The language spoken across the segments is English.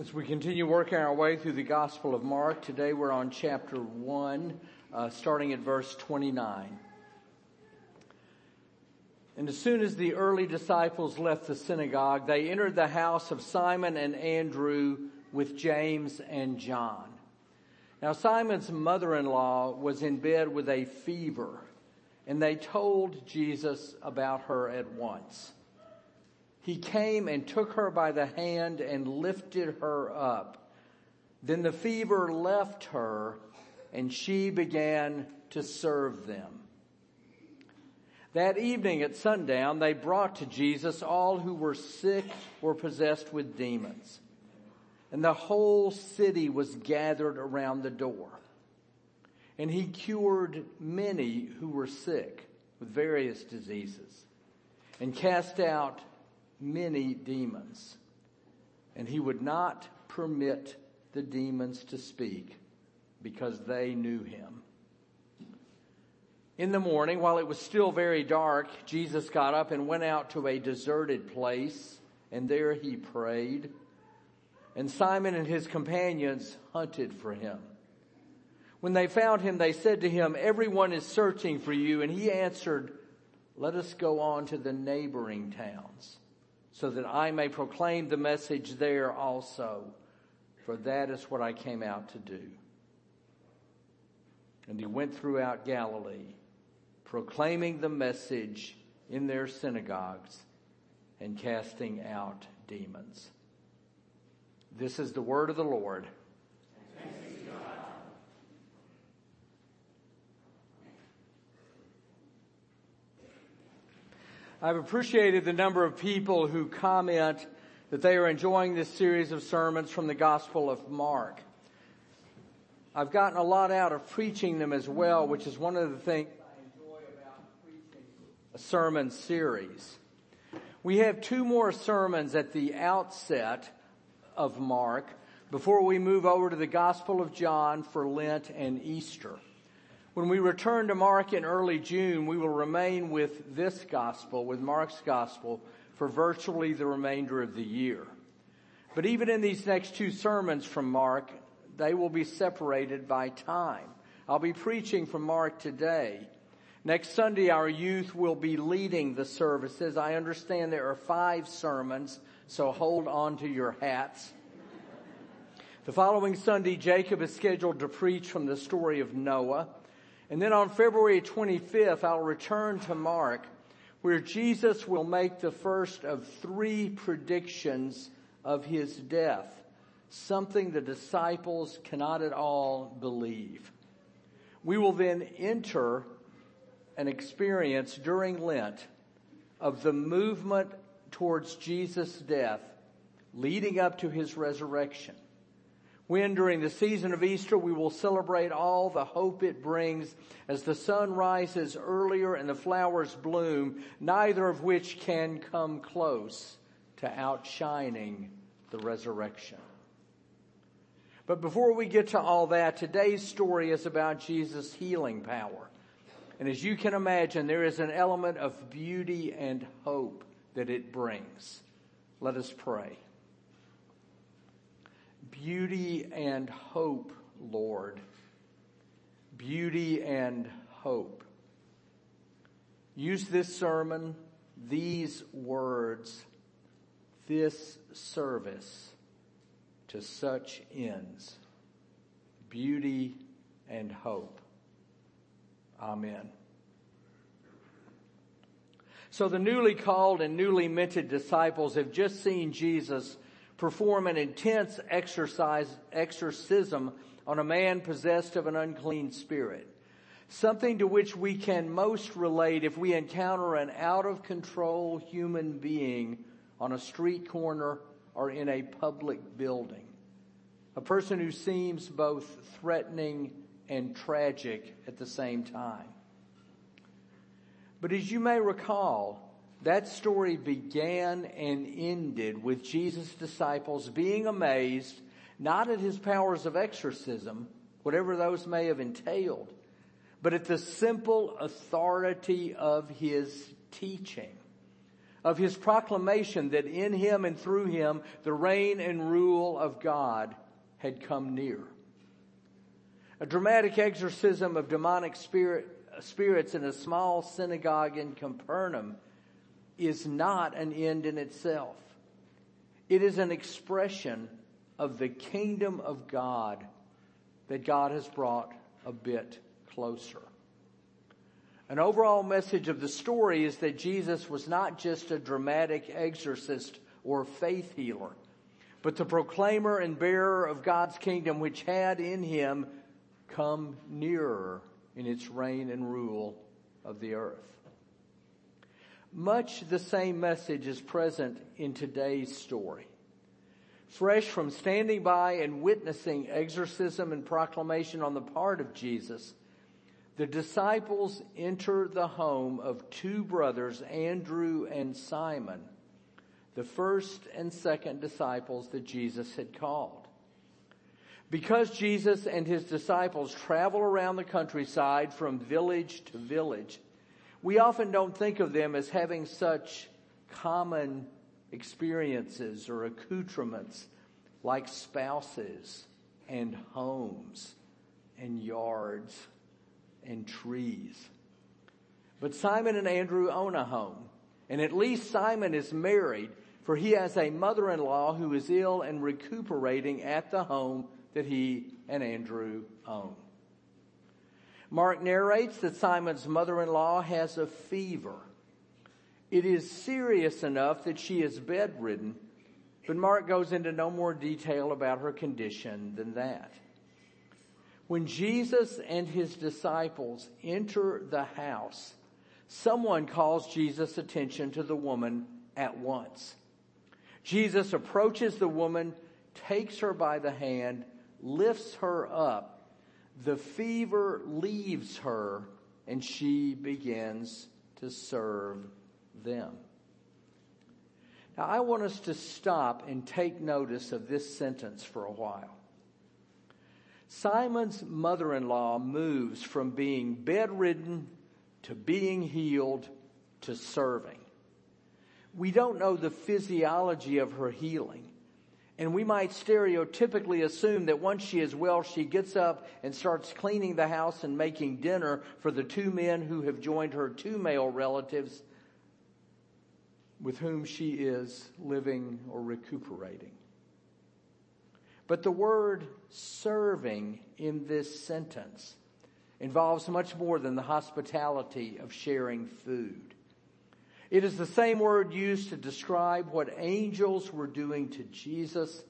As we continue working our way through the Gospel of Mark, today we're on chapter 1, uh, starting at verse 29. And as soon as the early disciples left the synagogue, they entered the house of Simon and Andrew with James and John. Now Simon's mother-in-law was in bed with a fever, and they told Jesus about her at once he came and took her by the hand and lifted her up. Then the fever left her and she began to serve them. That evening at sundown, they brought to Jesus all who were sick or possessed with demons. And the whole city was gathered around the door. And he cured many who were sick with various diseases and cast out many demons. And he would not permit the demons to speak because they knew him. In the morning, while it was still very dark, Jesus got up and went out to a deserted place, and there he prayed. And Simon and his companions hunted for him. When they found him, they said to him, Everyone is searching for you. And he answered, Let us go on to the neighboring towns so that I may proclaim the message there also, for that is what I came out to do. And he went throughout Galilee, proclaiming the message in their synagogues and casting out demons. This is the word of the Lord. I've appreciated the number of people who comment that they are enjoying this series of sermons from the Gospel of Mark. I've gotten a lot out of preaching them as well, which is one of the things I enjoy about preaching a sermon series. We have two more sermons at the outset of Mark before we move over to the Gospel of John for Lent and Easter. When we return to Mark in early June, we will remain with this gospel, with Mark's gospel, for virtually the remainder of the year. But even in these next two sermons from Mark, they will be separated by time. I'll be preaching from Mark today. Next Sunday, our youth will be leading the services. I understand there are five sermons, so hold on to your hats. The following Sunday, Jacob is scheduled to preach from the story of Noah. And then on February 25th, I'll return to Mark where Jesus will make the first of three predictions of his death, something the disciples cannot at all believe. We will then enter an experience during Lent of the movement towards Jesus' death leading up to his resurrection when during the season of Easter we will celebrate all the hope it brings as the sun rises earlier and the flowers bloom, neither of which can come close to outshining the resurrection. But before we get to all that, today's story is about Jesus' healing power. And as you can imagine, there is an element of beauty and hope that it brings. Let us pray beauty and hope, Lord. Beauty and hope. Use this sermon, these words, this service to such ends. Beauty and hope. Amen. So the newly called and newly minted disciples have just seen Jesus perform an intense exercise, exorcism on a man possessed of an unclean spirit. Something to which we can most relate if we encounter an out of control human being on a street corner or in a public building. A person who seems both threatening and tragic at the same time. But as you may recall, that story began and ended with Jesus' disciples being amazed not at his powers of exorcism, whatever those may have entailed, but at the simple authority of his teaching. of his proclamation that in him and through him the reign and rule of God had come near. A dramatic exorcism of demonic spirit, spirits in a small synagogue in Capernaum is not an end in itself. It is an expression of the kingdom of God that God has brought a bit closer. An overall message of the story is that Jesus was not just a dramatic exorcist or faith healer, but the proclaimer and bearer of God's kingdom which had in him come nearer in its reign and rule of the earth. Much the same message is present in today's story. Fresh from standing by and witnessing exorcism and proclamation on the part of Jesus, the disciples enter the home of two brothers, Andrew and Simon, the first and second disciples that Jesus had called. Because Jesus and his disciples travel around the countryside from village to village, we often don't think of them as having such common experiences or accoutrements like spouses and homes and yards and trees. But Simon and Andrew own a home, and at least Simon is married, for he has a mother-in-law who is ill and recuperating at the home that he and Andrew own. Mark narrates that Simon's mother-in-law has a fever. It is serious enough that she is bedridden, but Mark goes into no more detail about her condition than that. When Jesus and his disciples enter the house, someone calls Jesus' attention to the woman at once. Jesus approaches the woman, takes her by the hand, lifts her up the fever leaves her and she begins to serve them. Now I want us to stop and take notice of this sentence for a while. Simon's mother-in-law moves from being bedridden to being healed to serving. We don't know the physiology of her healing. And we might stereotypically assume that once she is well, she gets up and starts cleaning the house and making dinner for the two men who have joined her two male relatives with whom she is living or recuperating. But the word serving in this sentence involves much more than the hospitality of sharing food. It is the same word used to describe what angels were doing to Jesus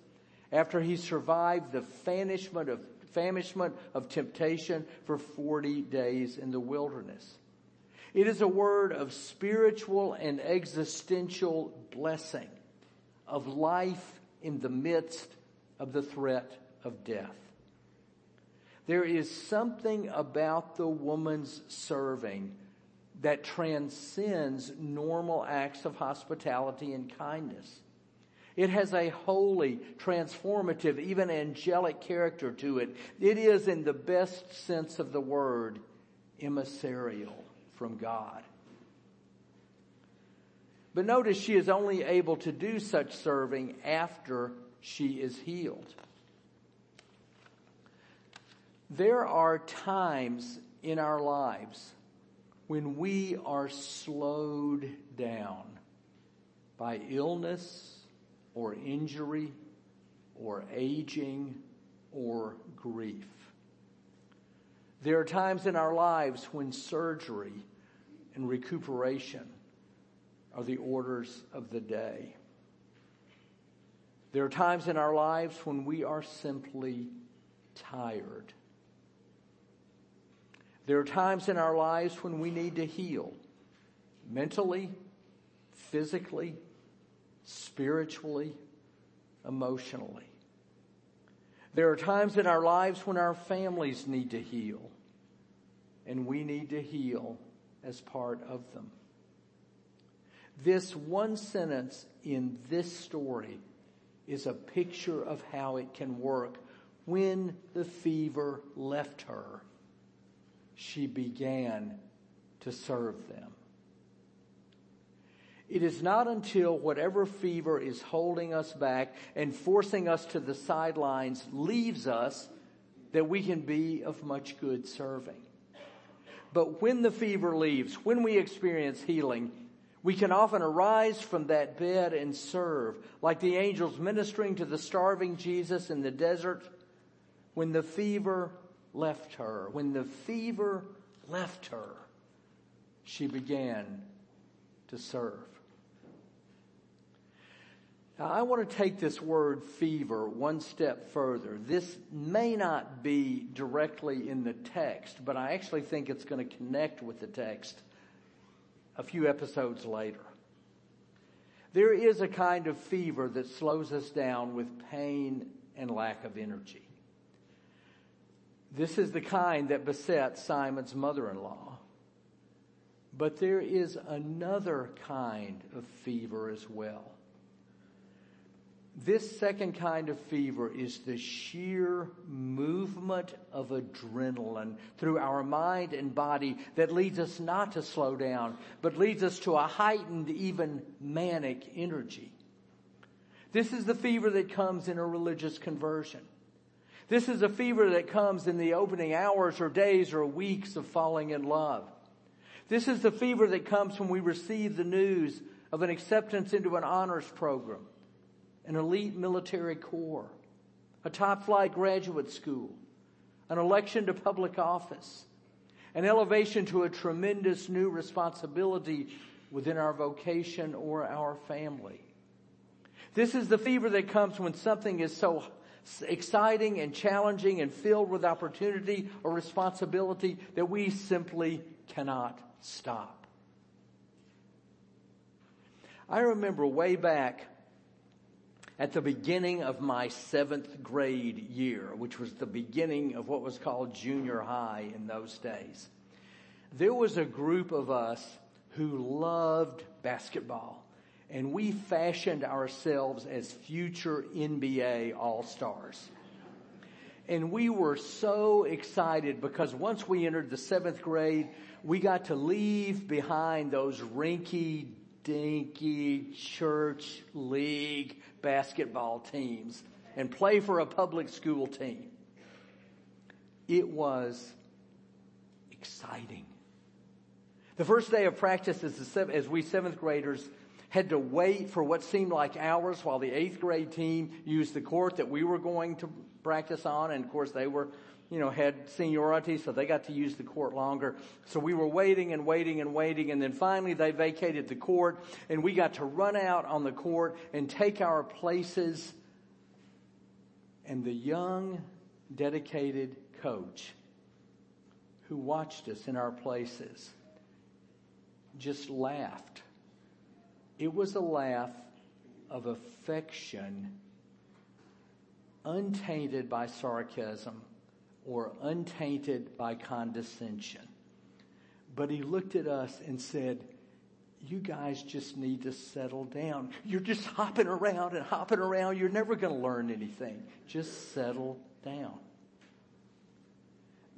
after he survived the famishment of, famishment of temptation for 40 days in the wilderness. It is a word of spiritual and existential blessing, of life in the midst of the threat of death. There is something about the woman's serving that transcends normal acts of hospitality and kindness. It has a holy, transformative, even angelic character to it. It is, in the best sense of the word, emissarial from God. But notice she is only able to do such serving after she is healed. There are times in our lives when we are slowed down by illness or injury or aging or grief. There are times in our lives when surgery and recuperation are the orders of the day. There are times in our lives when we are simply tired. There are times in our lives when we need to heal mentally, physically, spiritually, emotionally. There are times in our lives when our families need to heal and we need to heal as part of them. This one sentence in this story is a picture of how it can work when the fever left her she began to serve them. It is not until whatever fever is holding us back and forcing us to the sidelines leaves us that we can be of much good serving. But when the fever leaves, when we experience healing, we can often arise from that bed and serve, like the angels ministering to the starving Jesus in the desert when the fever left her. When the fever left her, she began to serve. Now, I want to take this word fever one step further. This may not be directly in the text, but I actually think it's going to connect with the text a few episodes later. There is a kind of fever that slows us down with pain and lack of energy. This is the kind that beset Simon's mother-in-law. But there is another kind of fever as well. This second kind of fever is the sheer movement of adrenaline through our mind and body that leads us not to slow down, but leads us to a heightened, even manic energy. This is the fever that comes in a religious conversion. This is a fever that comes in the opening hours or days or weeks of falling in love. This is the fever that comes when we receive the news of an acceptance into an honors program an elite military corps, a top flight graduate school, an election to public office, an elevation to a tremendous new responsibility within our vocation or our family. This is the fever that comes when something is so exciting and challenging and filled with opportunity or responsibility that we simply cannot stop. I remember way back at the beginning of my seventh grade year, which was the beginning of what was called junior high in those days, there was a group of us who loved basketball and we fashioned ourselves as future NBA all-stars. And we were so excited because once we entered the seventh grade, we got to leave behind those rinky dinky church league basketball teams and play for a public school team. It was exciting. The first day of practice as, as we seventh graders had to wait for what seemed like hours while the eighth grade team used the court that we were going to practice on. And of course they were you know, had seniority, so they got to use the court longer. So we were waiting and waiting and waiting, and then finally they vacated the court, and we got to run out on the court and take our places. And the young, dedicated coach who watched us in our places just laughed. It was a laugh of affection untainted by sarcasm or untainted by condescension. But he looked at us and said, you guys just need to settle down. You're just hopping around and hopping around. You're never going to learn anything. Just settle down.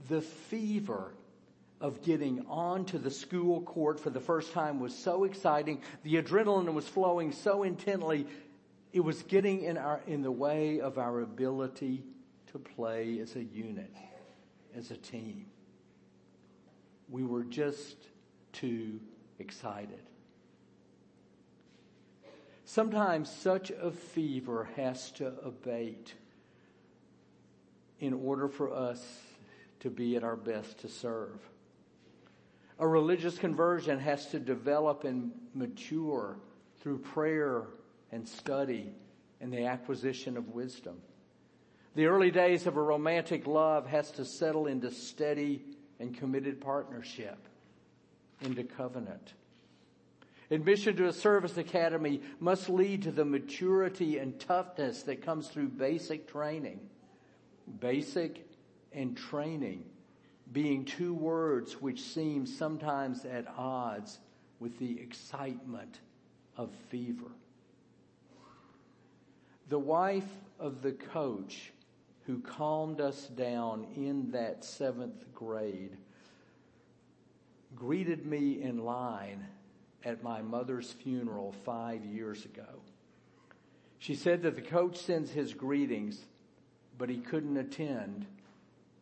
The fever of getting onto the school court for the first time was so exciting. The adrenaline was flowing so intently. It was getting in our, in the way of our ability to play as a unit, as a team. We were just too excited. Sometimes such a fever has to abate in order for us to be at our best to serve. A religious conversion has to develop and mature through prayer and study and the acquisition of wisdom. The early days of a romantic love has to settle into steady and committed partnership, into covenant. Admission to a service academy must lead to the maturity and toughness that comes through basic training. Basic and training being two words which seem sometimes at odds with the excitement of fever. The wife of the coach who calmed us down in that seventh grade greeted me in line at my mother's funeral five years ago. She said that the coach sends his greetings, but he couldn't attend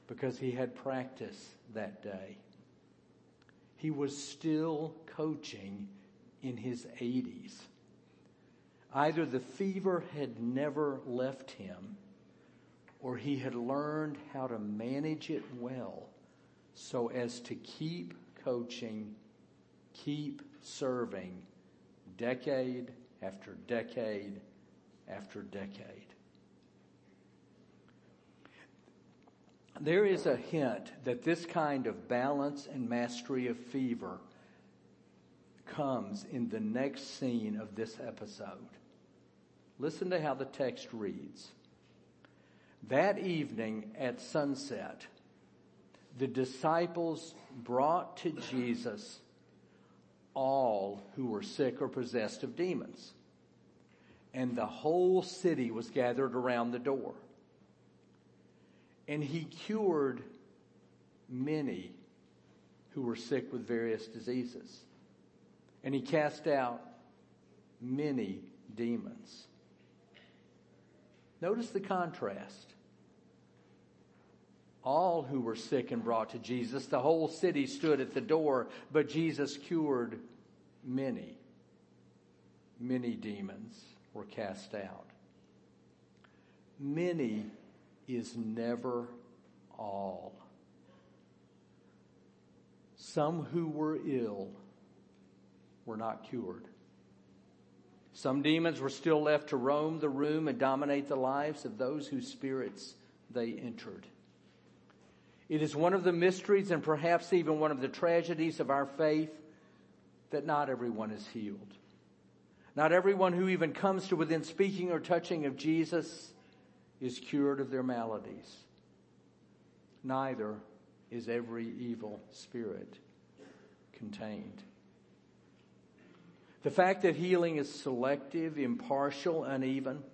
because he had practice that day. He was still coaching in his 80s. Either the fever had never left him or he had learned how to manage it well so as to keep coaching, keep serving decade after decade after decade. There is a hint that this kind of balance and mastery of fever comes in the next scene of this episode. Listen to how the text reads. That evening at sunset, the disciples brought to Jesus all who were sick or possessed of demons. And the whole city was gathered around the door. And he cured many who were sick with various diseases. And he cast out many demons. Notice the contrast all who were sick and brought to Jesus. The whole city stood at the door, but Jesus cured many. Many demons were cast out. Many is never all. Some who were ill were not cured. Some demons were still left to roam the room and dominate the lives of those whose spirits they entered. It is one of the mysteries and perhaps even one of the tragedies of our faith that not everyone is healed. Not everyone who even comes to within speaking or touching of Jesus is cured of their maladies. Neither is every evil spirit contained. The fact that healing is selective, impartial, uneven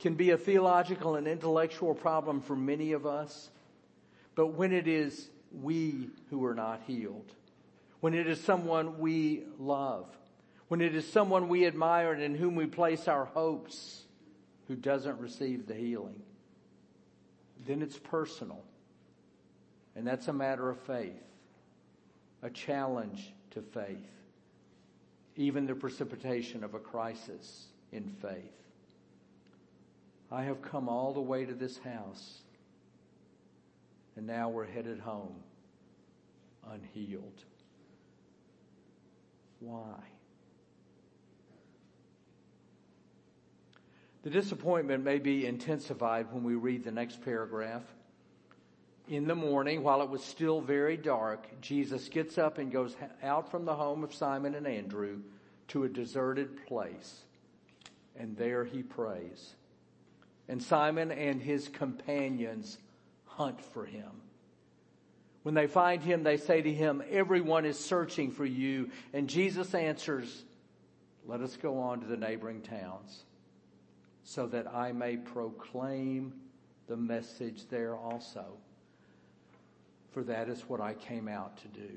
can be a theological and intellectual problem for many of us. But when it is we who are not healed, when it is someone we love, when it is someone we admire and in whom we place our hopes who doesn't receive the healing, then it's personal. And that's a matter of faith, a challenge to faith, even the precipitation of a crisis in faith. I have come all the way to this house and now we're headed home unhealed. Why? The disappointment may be intensified when we read the next paragraph. In the morning, while it was still very dark, Jesus gets up and goes out from the home of Simon and Andrew to a deserted place. And there he prays. And Simon and his companions hunt for him. When they find him, they say to him, Everyone is searching for you. And Jesus answers, Let us go on to the neighboring towns so that I may proclaim the message there also. For that is what I came out to do.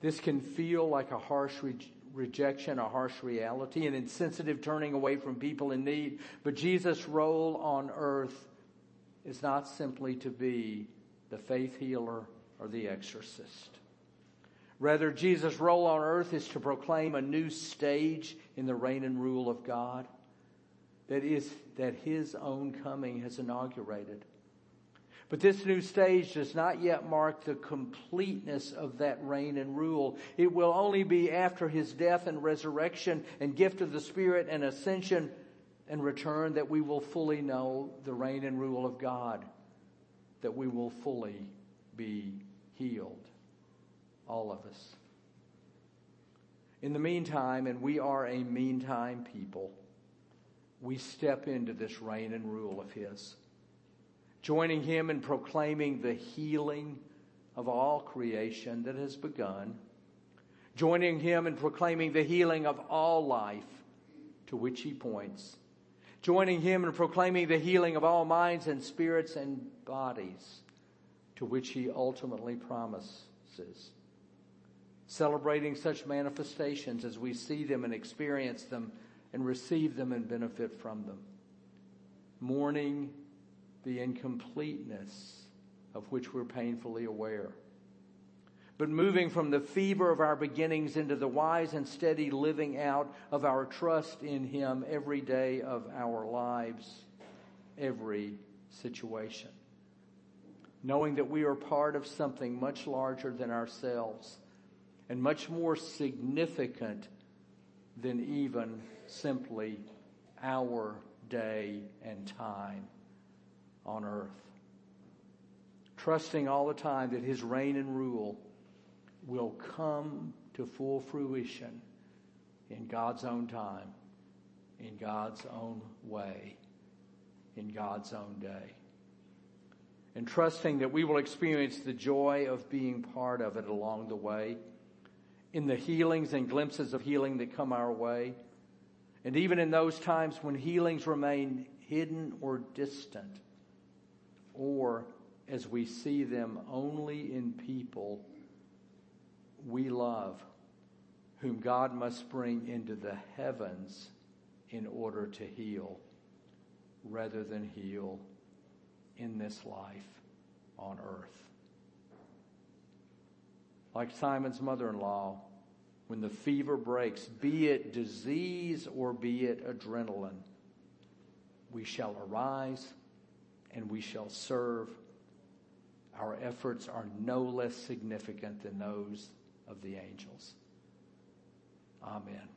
This can feel like a harsh re- rejection, a harsh reality, an insensitive turning away from people in need. But Jesus' role on earth is not simply to be the faith healer or the exorcist. Rather, Jesus' role on earth is to proclaim a new stage in the reign and rule of God that is, that his own coming has inaugurated. But this new stage does not yet mark the completeness of that reign and rule. It will only be after his death and resurrection and gift of the Spirit and ascension and return that we will fully know the reign and rule of God, that we will fully be healed. All of us. In the meantime, and we are a meantime people, we step into this reign and rule of His, joining Him in proclaiming the healing of all creation that has begun, joining Him in proclaiming the healing of all life to which He points joining him in proclaiming the healing of all minds and spirits and bodies, to which he ultimately promises. celebrating such manifestations as we see them and experience them and receive them and benefit from them. Mourning the incompleteness of which we're painfully aware. But moving from the fever of our beginnings into the wise and steady living out of our trust in Him every day of our lives, every situation. Knowing that we are part of something much larger than ourselves and much more significant than even simply our day and time on earth. Trusting all the time that His reign and rule will come to full fruition in God's own time, in God's own way, in God's own day. And trusting that we will experience the joy of being part of it along the way in the healings and glimpses of healing that come our way. And even in those times when healings remain hidden or distant, or as we see them only in people we love, whom God must bring into the heavens in order to heal, rather than heal in this life on earth. Like Simon's mother in law, when the fever breaks, be it disease or be it adrenaline, we shall arise and we shall serve. Our efforts are no less significant than those of the angels. Amen.